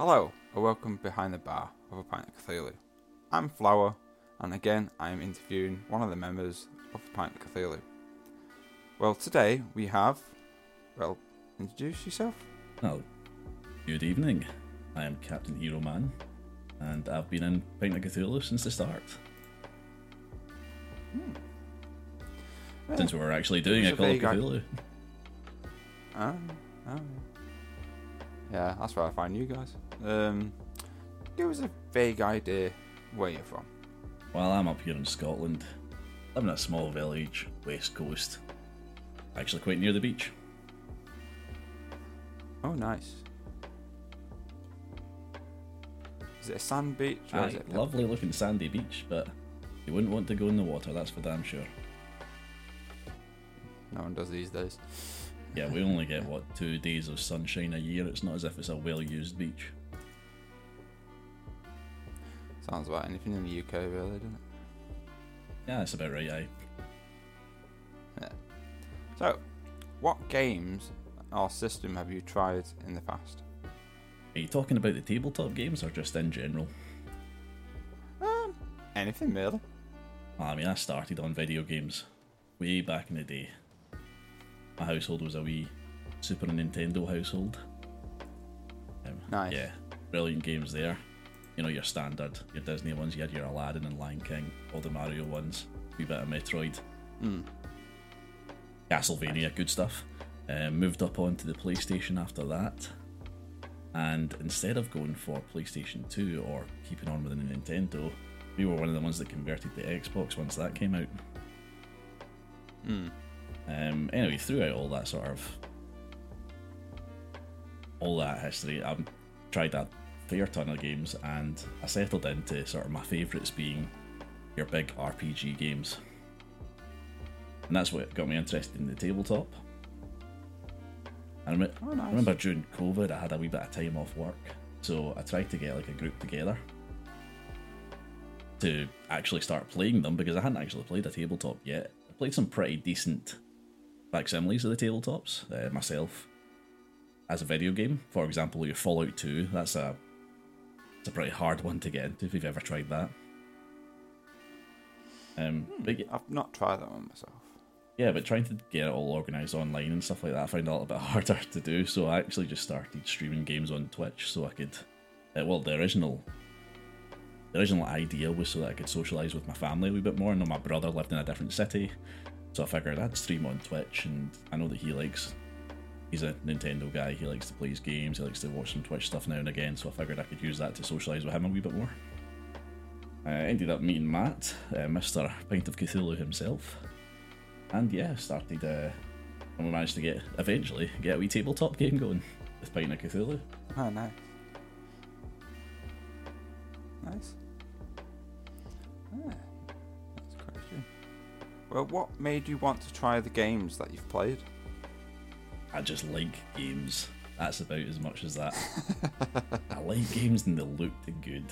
Hello, and welcome behind the bar of a pint of Cthulhu. I'm Flower, and again I am interviewing one of the members of the pint of Cthulhu. Well, today we have. Well, introduce yourself. Well, good evening. I am Captain Hero Man, and I've been in Pint of Cthulhu since the start. Hmm. Since we were actually doing a a Call of? Cthulhu. Oh, oh. Yeah, that's where I find you guys. Um, give us a vague idea where you're from. Well, I'm up here in Scotland, I'm in a small village, west coast. Actually, quite near the beach. Oh, nice. Is it a sand beach or is Aye, it? lovely looking sandy beach, but you wouldn't want to go in the water, that's for damn sure. No one does these days. Yeah, we only get, what, two days of sunshine a year. It's not as if it's a well used beach. Sounds like anything in the UK, really, doesn't it? Yeah, that's about right, aye. So, what games or system have you tried in the past? Are you talking about the tabletop games or just in general? Um, anything really. I mean, I started on video games way back in the day. My household was a wee Super Nintendo household. Um, Nice. Yeah, brilliant games there. You know, your standard, your Disney ones, you had your Aladdin and Lion King, all the Mario ones, wee bit of Metroid, Hmm. Castlevania, good stuff. Um, moved up onto the PlayStation after that. And instead of going for PlayStation 2 or keeping on with the Nintendo, we were one of the ones that converted to Xbox once that came out. Hmm. Um, anyway, throughout all that sort of all that history, I've tried a fair ton of games, and I settled into sort of my favourites being your big RPG games, and that's what got me interested in the tabletop. I rem- Oh, I remember during COVID, I had a wee bit of time off work, so I tried to get like a group together to actually start playing them because I hadn't actually played a tabletop yet. I played some pretty decent facsimiles of the tabletops uh, myself as a video game. For example, your Fallout 2. That's a it's a pretty hard one to get into if you've ever tried that. Um, but yeah, I've not tried that one myself. yeah, but trying to get it all organised online and stuff like that, I found it a little bit harder to do. So I actually just started streaming games on Twitch so I could. Uh, well, the original, the original idea was so that I could socialise with my family a wee bit more. I know my brother lived in a different city, so I figured I'd stream on Twitch, and I know that he likes. He's a Nintendo guy. He likes to play his games. He likes to watch some Twitch stuff now and again. So I figured I could use that to socialise with him a wee bit more. I ended up meeting Matt, uh, Mr. Pint of Cthulhu himself and yeah, started uh, and we managed to get eventually get a wee tabletop game going with Pint of Cthulhu. Oh, nice. Nice. Ah, that's true. Well, what made you want to try the games that you've played? I just like games. That's about as much as that. I like games and they looked good.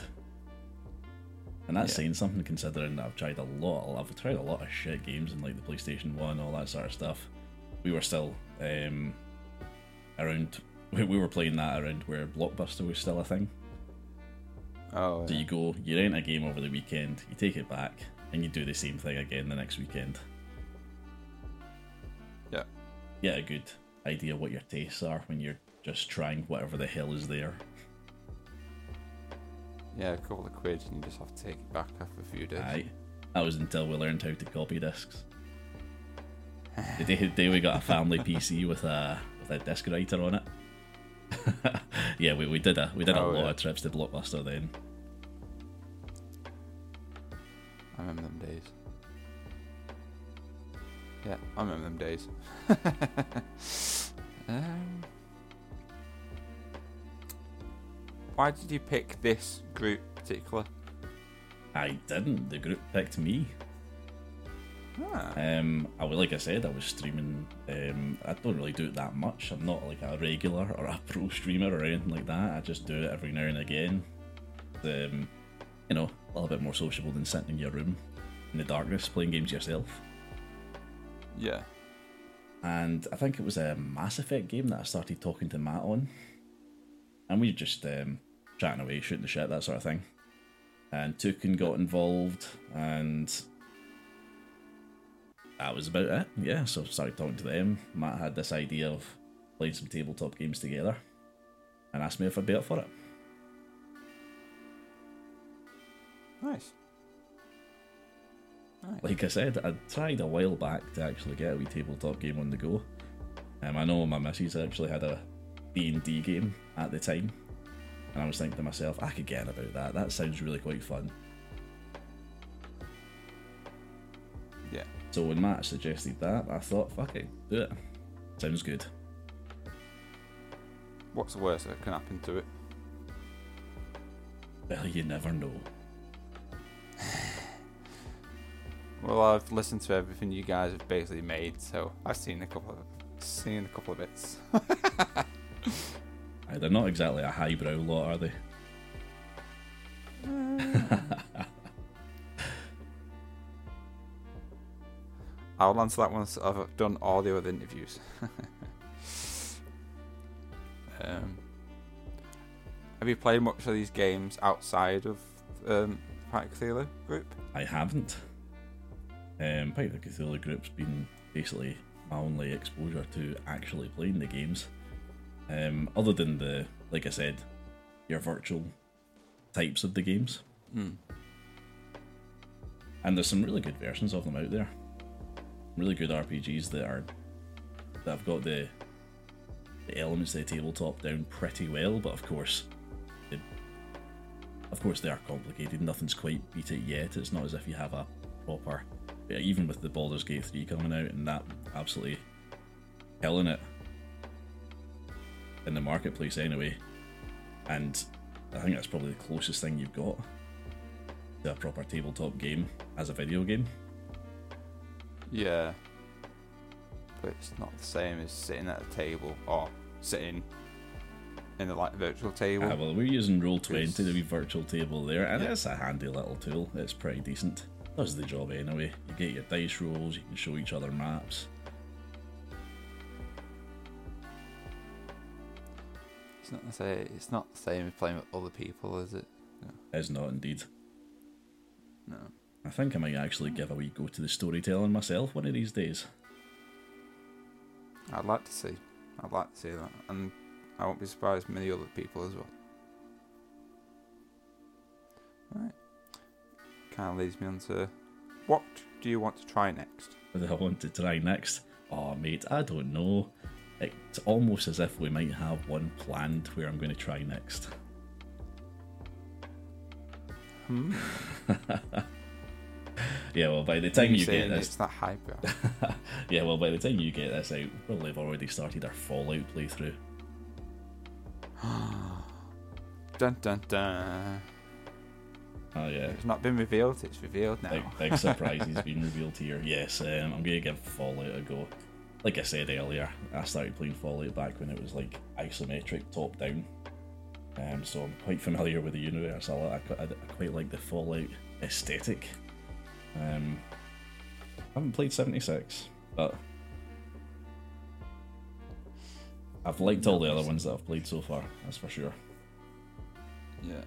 And that's Yeah. saying something considering that I've tried a lot. I've tried a lot of shit games in like the PlayStation One, all that sort of stuff. We were still um, around. We we were playing that around where Blockbuster was still a thing. Oh, So yeah. you go, you rent a game over the weekend, you take it back, and you do the same thing again the next weekend. yeah. A good idea what your tastes are when you're just trying whatever the hell is there. Yeah, a couple of quid and you just have to take it back after a few days. Aye. That was until we learned how to copy discs. The day, the day we got a family PC with a with a disc writer on it. yeah, we, we did a we did a Oh, lot yeah. of trips to Blockbuster then. I remember them days. Yeah, I remember them days. um, why did you pick this group particular? I didn't. The group picked me. Ah, Um, I was like I said, I was streaming. Um, I don't really do it that much. I'm not like a regular or a pro streamer or anything like that. I just do it every now and again. Um, you know, a little bit more sociable than sitting in your room in the darkness playing games yourself. Yeah. and I think it was a Mass Effect game that I started talking to Matt on, and we were just um, chatting away, shooting the shit, that sort of thing. And Tukin got involved, and that was about it. Yeah, so started talking to them. Matt had this idea of playing some tabletop games together, and asked me if I'd be up for it. Nice. Nice. Like I said, I tried a while back to actually get a wee tabletop game on the go. Um, I know my missus actually had a D&D game at the time, and I was thinking to myself, I could get about that. That sounds really quite fun. Yeah. So when Matt suggested that, I thought, fuck it, do it. Sounds good. What's the worst that can happen to it? Well, you never know. Well, I've listened to everything you guys have basically made, so I've seen a couple of seen a couple of bits. Aye, They're not exactly a highbrow lot, are they? I'll answer that once I've done all the other interviews. um, have you played much of these games outside of um, Fight Cthulhu group? I haven't. Um, Pint of Cthulhu group's been basically my only exposure to actually playing the games. Um, other than the, like I said, your virtual types of the games. Hmm. And there's some really good versions of them out there. Really good RPGs that are that have got the the elements of the tabletop down pretty well, but of course, it, of course they are complicated. Nothing's quite beat it yet. It's not as if you have a proper, even with the Baldur's Gate 3 coming out and that absolutely killing it in the marketplace anyway. And I think that's probably the closest thing you've got to a proper tabletop game as a video game. Yeah. But it's not the same as sitting at a table or sitting in a like virtual table. Ah, well, we're using Roll20, It's- the virtual table there, and Yeah. it's a handy little tool. It's pretty decent. Does the job anyway. You get your dice rolls, you can show each other maps. It's not the same. It's not the same as playing with other people, is it? it? Is not indeed. No. I think I might actually give a wee go to the storytelling myself one of these days. I'd like to see. I'd like to see that, and I won't be surprised many other people as well. Right. Kind of leads me on to what do you want to try next? What do I want to try next? Oh, mate, I don't know. It's almost as if we might have one planned where I'm going to try next. Hmm. Yeah, well, by the time you get this, it's that hyper. yeah, well, by the time you get this out, we'll probably have already started our Fallout playthrough. dun dun dun. Oh yeah, It's not been revealed. It's revealed now. big, big surprise has been revealed here. Yes, um, I'm going to give Fallout a go. Like I said earlier, I started playing Fallout back when it was like isometric top down. Um, so I'm quite familiar with the universe. I, I, I quite like the Fallout aesthetic. Um, I haven't played 76, but I've liked all the other ones that I've played so far. That's for sure. Yeah.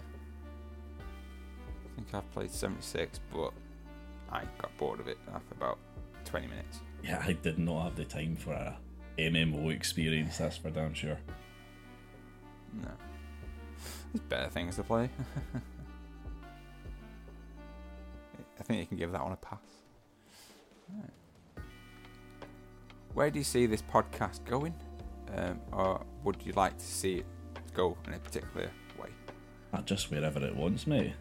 I think I've played 76, but I got bored of it after about 20 minutes. Yeah, I did not have the time for a MMO experience. That's for damn sure. No. There's better things to play. I think you can give that one a pass. Right. Where do you see this podcast going? Um, or would you like to see it go in a particular way? Not just wherever it wants me.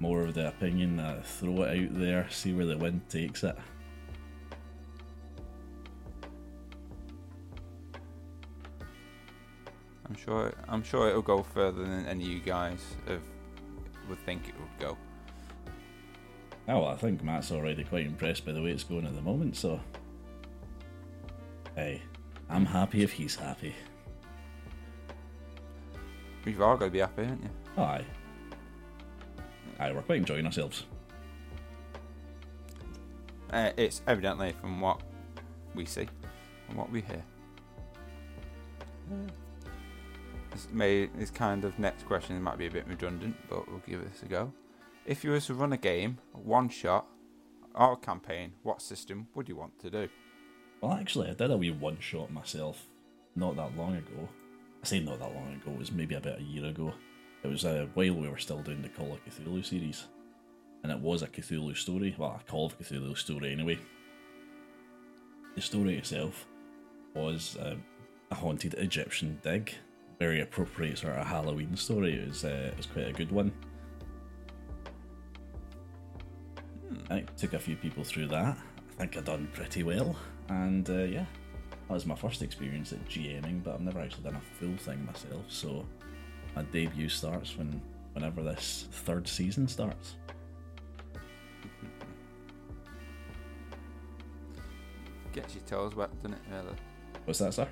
More of the opinion that throw it out there, see where the wind takes it. I'm sure. I'm sure it'll go further than any of you guys have, would think it would go. Oh, well, I think Matt's already quite impressed by the way it's going at the moment, so. Hey, I'm happy if he's happy. You've all got to be happy, aren't you? Aye. Aye, we're quite enjoying ourselves. Uh, it's evidently from what we see, and what we hear. this may this kind of next question might be a bit redundant, but we'll give this a go. If you were to run a game, one shot, or a campaign, what system would you want to do? Well, actually, I did a wee one shot myself not that long ago. I say not that long ago, it was maybe about a year ago. It was uh, while we were still doing the Call of Cthulhu series. And it was a Cthulhu story, well, a Call of Cthulhu story anyway. The story itself was uh, a haunted Egyptian dig. Very appropriate sort of Halloween story. It was, uh, it was quite a good one. I took a few people through that. I think I done pretty well, and uh, yeah, that was my first experience at GMing. But I've never actually done a full thing myself, so my debut starts when whenever this third season starts. Gets your toes wet, doesn't it? Really? What's that, sir?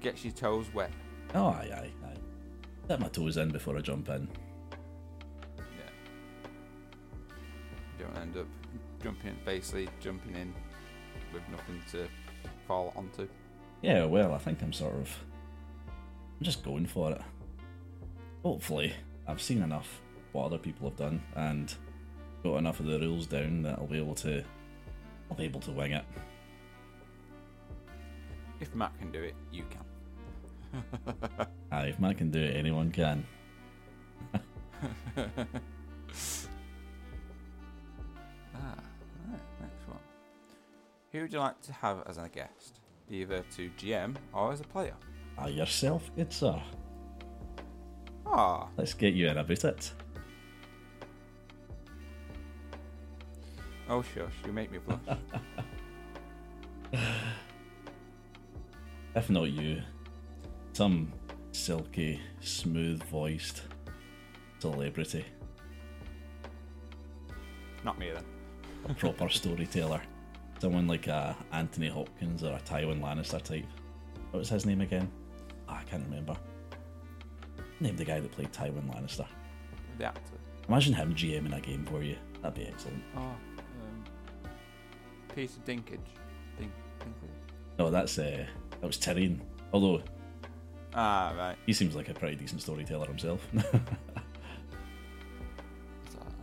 Gets your toes wet. Oh, aye, aye, aye. Let my toes in before I jump in. Yeah. Don't end up jumping, basically jumping in with nothing to fall onto. Yeah, well, I think I'm sort of. I'm just going for it. Hopefully, I've seen enough what other people have done and got enough of the rules down that I'll be able to. I'll be able to wing it. If Matt can do it, you can. Aye, if Matt can do it, anyone can. Ah, right, next one. Who would you like to have as a guest? Either to GM or as a player? Ah, yourself, good sir. Ah, Let's get you in about it. oh shush, you make me blush. If not you, some silky, smooth voiced celebrity, Not me then. a proper storyteller. Someone like a Anthony Hopkins or a Tywin Lannister type. What was his name again? I can't remember. Name the guy that played Tywin Lannister. The actor. Imagine him GMing a game for you. That'd be excellent. Oh, um, Peter Dinklage. Dink, Dinklage. No, that's uh, that was Tyrion. Although Ah, right. he seems like a pretty decent storyteller himself.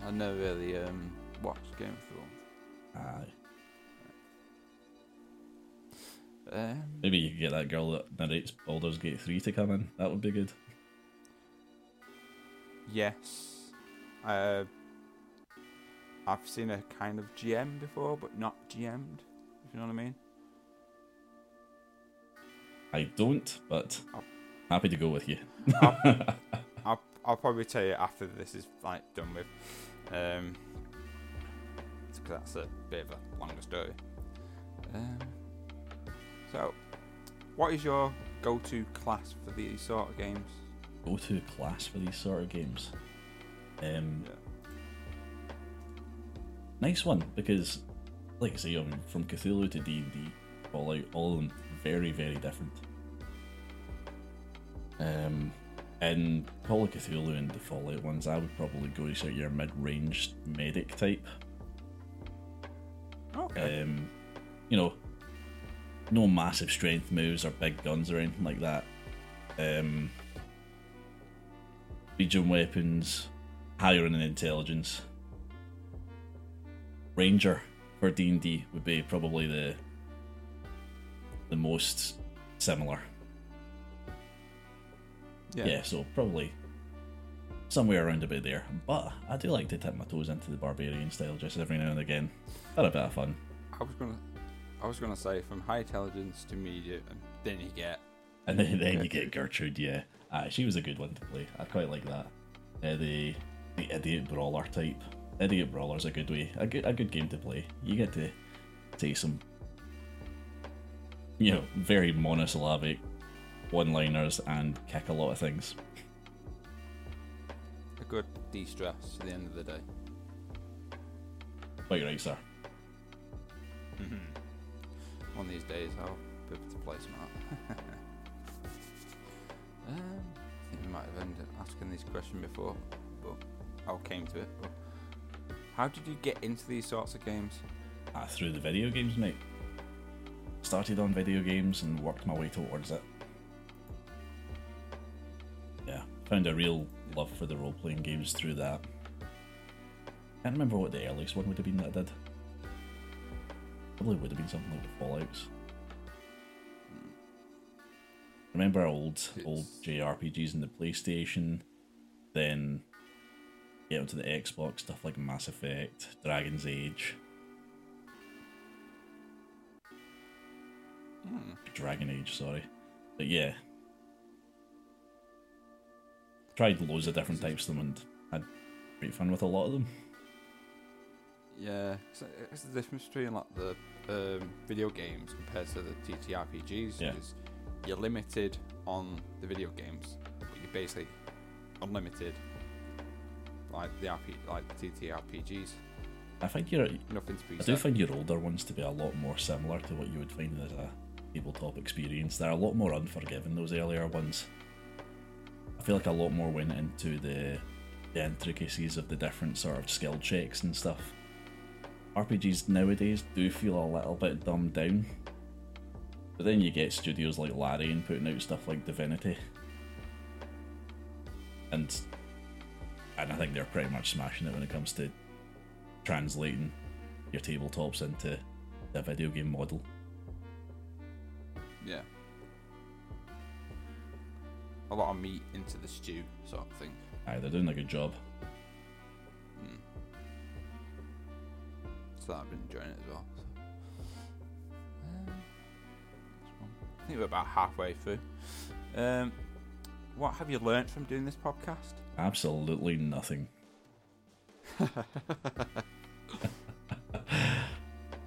I never really um, watched Game of Thrones. Aye. Um, Maybe you could get that girl that narrates Baldur's Gate 3 to come in. That would be good. yes. Uh, I've seen a kind of GM before, but not GM'd. If you know what I mean. I don't, but Oh. happy to go with you. I'll, I'll, I'll probably tell you after this is like done with, um, because that's a bit of a longer story. Um, so, what is your go-to class for these sort of games? Go to class for these sort of games. Um, Yeah. nice one because, like I say, mean, from Cthulhu to D and D, all out, all of them very, very different. Um, in Call of Cthulhu and the Fallout ones, I would probably go sort of your mid-range medic type. Okay. Um, you know, no massive strength moves or big guns or anything like that. Um, Legion weapons, higher in intelligence. Ranger for D and D would be probably the the most similar. Yeah. so probably somewhere around about there. But I do like to tip my toes into the barbarian style just every now and again. Had a bit of fun. I was gonna, I was gonna say from high intelligence to medium, and then you get And then, then you get Gertrude, yeah. Aye, she was a good one to play. I quite like that. Uh, the the idiot brawler type. Idiot brawler's a good way, a good a good game to play. You get to say some, you know, very monosyllabic one-liners and kick a lot of things. a good de-stress at the end of the day. Quite right, sir. One of these days, I'll be able to play smart. um, I think we might have ended asking this question before, but I came to it. But how did you get into these sorts of games? Ah, through the video games, mate. Started on video games and worked my way towards it. yeah, found a real love for the role playing games through that. Can't remember what the earliest one would have been that I did. Probably would have been something like the Fallouts. Remember old old JRPGs in the PlayStation, then get onto the Xbox stuff like Mass Effect, Dragon's Age, Hmm. Dragon Age, sorry. But yeah. Tried loads of different types of them and had great fun with a lot of them. Yeah, it's the difference between like the um, video games compared to the TTRPGs. Yeah. Is you're limited on the video games, but you're basically unlimited, like the RP, like the TTRPGs. I think you're Nothing to be I do find your older ones to be a lot more similar to what you would find as a tabletop experience. They're a lot more unforgiving, those earlier ones. I feel like a lot more went into the, the intricacies of the different sort of skill checks and stuff. RPGs nowadays do feel a little bit dumbed down. But then you get studios like Larian putting out stuff like Divinity. And and I think they're pretty much smashing it when it comes to translating your tabletops into the video game model. Yeah. A lot of meat into the stew, sort of thing. Aye, they're doing a good job. Mm. So I've been enjoying it as well. so. Um. I think we're about halfway through. Um, what have you learnt from doing this podcast? Absolutely nothing.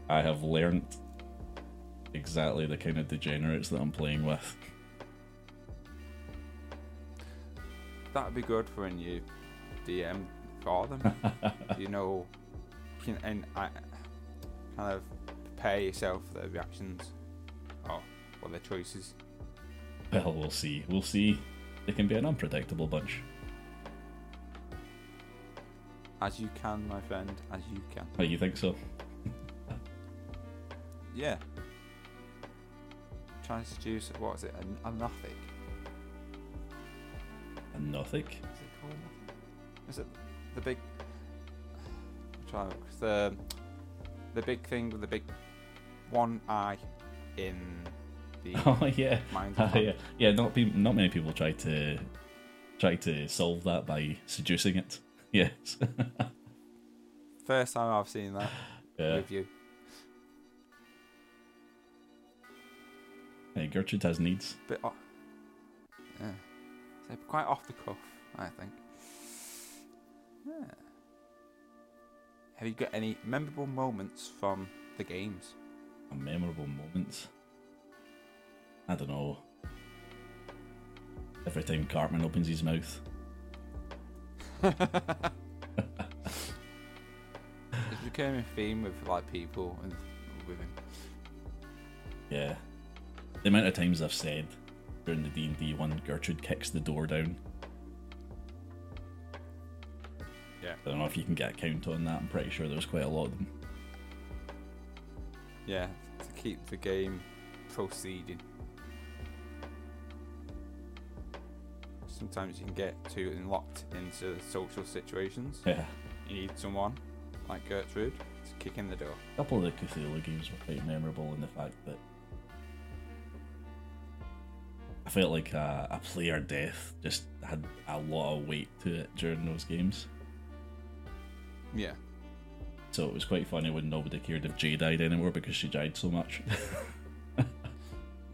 I have learnt exactly the kind of degenerates that I'm playing with. That'd be good for when you DM for them. you know, can and I kind of prepare yourself for their reactions or or their choices. Well, we'll see. We'll see. They can be an unpredictable bunch. As you can, my friend, as you can. Oh, you think so? Yeah. Trying to seduce what is it? A, a Nothic? A Nothic? Is it called Nothic? Is it the big? Try the the big thing with the big one eye in the Oh yeah. mind. Ah, yeah, yeah. Not not many people try to try to solve that by seducing it. Yes. First time I've seen that yeah. with you. Hey, Gertrude has needs. Bit off. Yeah. So quite off the cuff, I think. Yeah. Have you got any memorable moments from the games? A memorable moment. I don't know. Every time Cartman opens his mouth. It's becoming a theme with like people and with him. Yeah. The amount of times I've said during the D and D one, Gertrude kicks the door down. Yeah. I don't know if you can get a count on that. I'm pretty sure there's quite a lot of them. Yeah, to keep the game proceeding. Sometimes you can get too locked into social situations. Yeah. You need someone like Gertrude to kick in the door. A couple of the Cthulhu games were quite memorable in the fact that I felt like a, a player death just had a lot of weight to it during those games. Yeah. So it was quite funny when nobody cared if Jay died anymore because she died so much.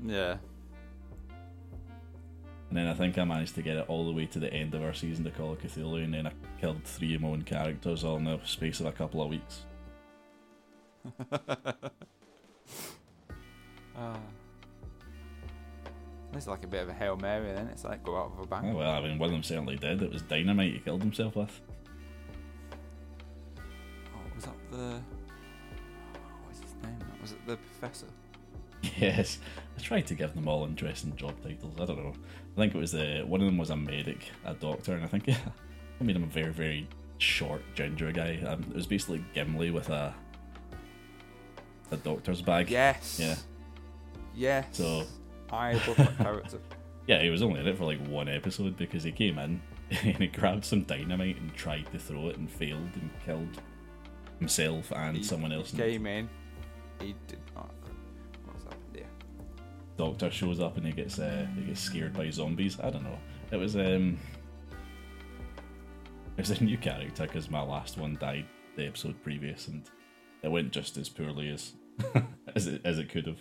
Yeah. And then I think I managed to get it all the way to the end of our season to Call of Cthulhu, and then I killed three of my own characters all in the space of a couple of weeks. Ah. This is like a bit of a Hail Mary then. It's like go out of a bang. Oh, well, I mean, one of them certainly did. It was dynamite he killed himself with. The. What was his name? Was it the Professor? Yes, I tried to give them all interesting job titles. I don't know. I think it was the one of them was a medic, a doctor, and I think I made him a very, very short ginger guy. Um, it was basically Gimli with a a doctor's bag. Yes. Yeah. Yes. So I love that character. Yeah, he was only in it for like one episode because he came in and he grabbed some dynamite and tried to throw it and failed and killed himself and He- someone else. Came in. He did not. What's happened here? Doctor shows up and he gets uh, he gets scared by zombies. I don't know. It was um, it was a new character because my last one died the episode previous, and it went just as poorly as as it as it could have.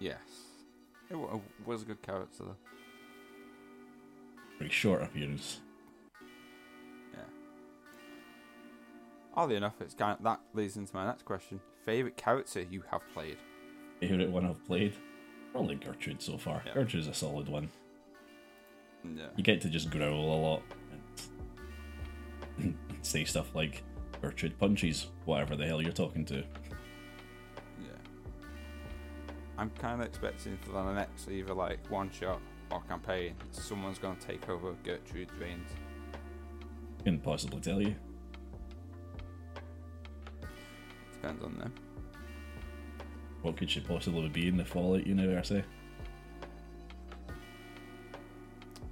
Yes. It was a good character though. Very short appearance. Oddly enough, it's kind of, that leads into my next question. Favorite character you have played? Favorite one I've played, probably Gertrude so far. Yeah. Gertrude's a solid one. Yeah. You get to just growl a lot and say stuff like Gertrude punches whatever the hell you're talking to. Yeah. I'm kind of expecting for the next either like one shot or campaign, someone's going to take over Gertrude's reins. Couldn't possibly tell you. Depends on them. What could she possibly be in the Fallout universe? Eh?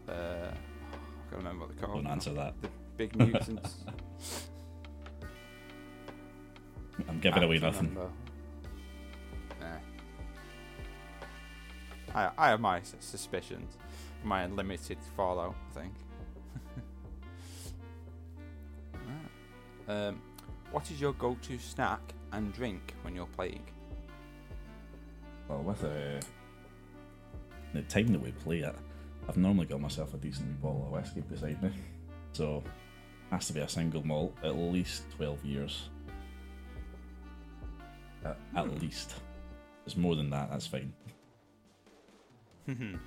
Uh, I can't remember what they're called. Don't answer that. The big mutants. I'm giving away nothing. remember. Nah. I, I have my suspicions. My unlimited Fallout thing. Um, what is your go-to snack and drink when you're playing? Well, with uh, the time that we play it, I've normally got myself a decent bottle of whiskey beside me. So, has to be a single malt, at least 12 years. At, at Hmm. least. If it's more than that, that's fine.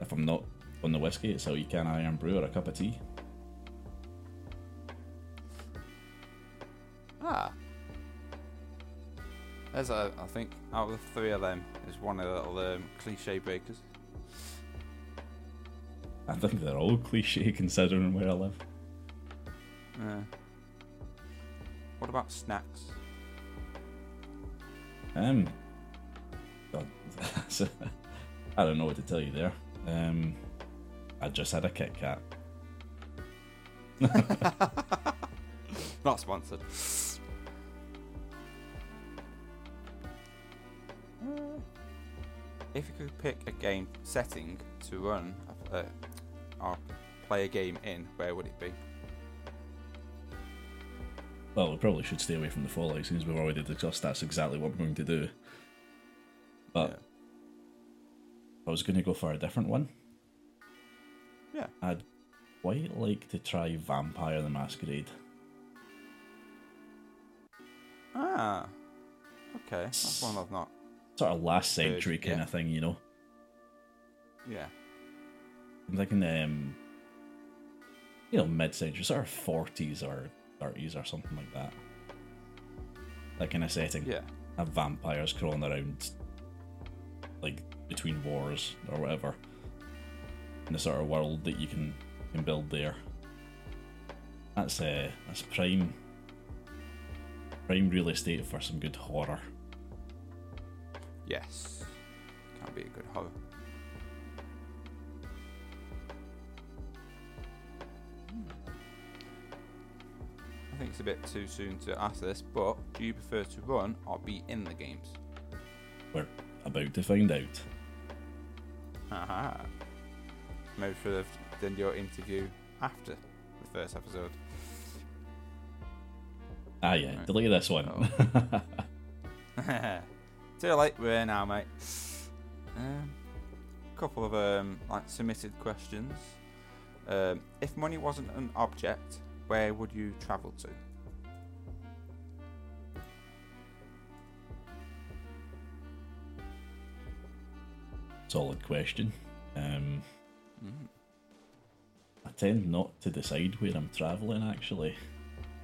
If I'm not on the whiskey, it's a wee can Irn-Bru or a cup of tea. ah. There's a, I think out of the three of them is one of the little um, cliche breakers. I think they're all cliche considering where I live. Yeah. What about snacks? Um, I don't know what to tell you there. Um, I just had a Kit Kat. Not sponsored. If you could pick a game setting to run uh, or play a game in, where would it be? Well, we probably should stay away from the Fallout since we've already discussed that's exactly what we're going to do. But Yeah. I was going to go for a different one. Yeah. I'd quite like to try Vampire the Masquerade. Ah, okay, that's one I've not. Sort of last century kind yeah. of thing, you know? Yeah, I'm thinking, um, you know, mid century, sort of 40s or 30s or something like that. That kind of setting. yeah, have vampires crawling around like between wars or whatever in the sort of world that you can, can build there that's uh that's prime prime real estate for some good horror yes. Can't be a good horror. I think it's a bit too soon to ask this, but do you prefer to run or be in the games? we're about to find out Haha. Maybe should have done your interview after the first episode. ah yeah Right. delete this one Too late, we're here now, mate. Um, couple of um, like submitted questions. Um, if money wasn't an object, where would you travel to? solid question um Mm. I tend not to decide where I'm travelling actually.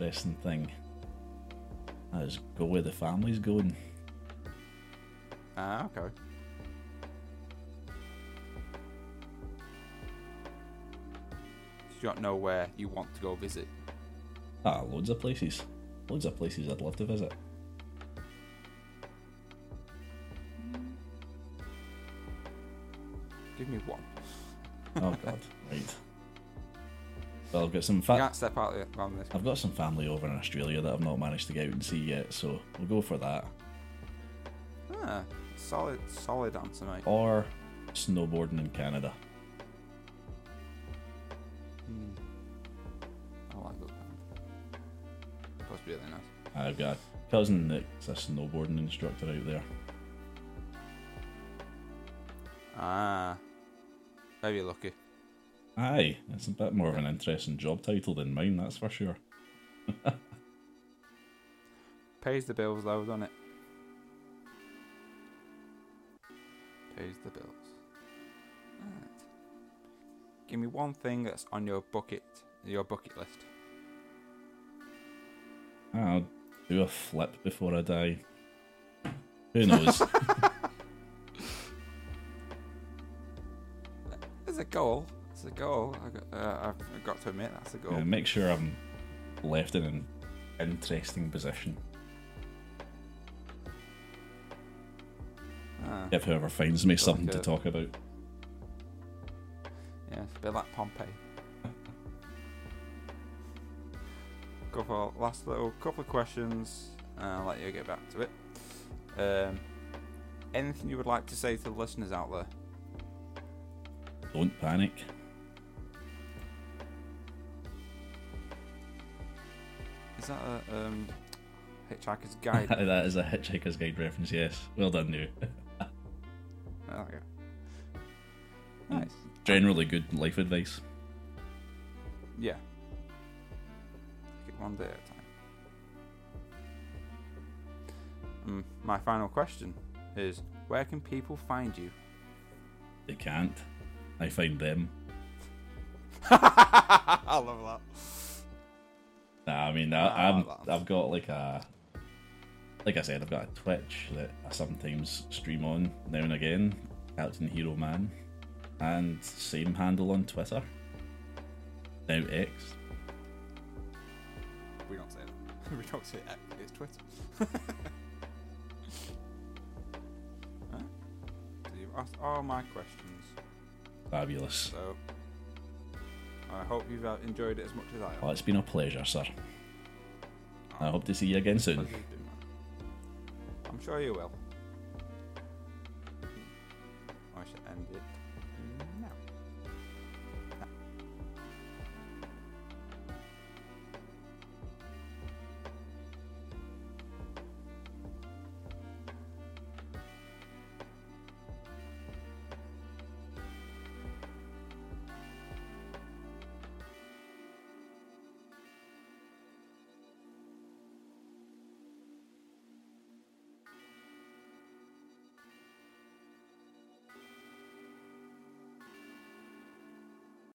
Best thing. I just go where the family's going. Ah, okay. You don't know where you want to go visit. Ah, loads of places. Loads of places I'd love to visit. Give me one. Oh god, right. Well, I've got some You can't step out this. I've got some family over in Australia that I've not managed to get out and see yet, so we'll go for that. Ah, solid, solid answer, mate. Or snowboarding in Canada. Hmm. I like that. That's really nice. I've got a cousin that's a snowboarding instructor out there. Ah, very lucky. Aye, it's a bit more of an interesting job title than mine, that's for sure. Pays the bills though, doesn't it? Pays the bills. Right. Give me one thing that's on your bucket, your bucket list. I'll do a flip before I die. Who knows? It's a goal. It's a goal. I got, uh, I've I've got to admit that's a goal. Yeah, make sure I'm left in an interesting position. If whoever finds me something to a- talk about. yeah, it's a bit like Pompeii. Go for a last little couple of questions, and I'll let you get back to it. Um, anything you would like to say to the listeners out there? Don't panic. Is that a um, Hitchhiker's Guide? that is a Hitchhiker's Guide reference, yes. Well done, you. Oh, okay. Nice. Generally good life advice. Yeah. Take it one day at a time. Um, my final question is: Where can people find you? They can't. I find them. I love that. Nah, I mean, I, Ah, I'm, that's- I've got like a, like I said, I've got a Twitch that I sometimes stream on now and again, Captain Hero Man, and same handle on Twitter. Now X. We don't say that. we don't say X. It's Twitter. huh? So you've asked all my questions. Fabulous. So I hope you've uh, enjoyed it as much as I have. Well, it's been a pleasure, sir. I hope to see you again soon. Pleasure's been mine. I'm sure you will.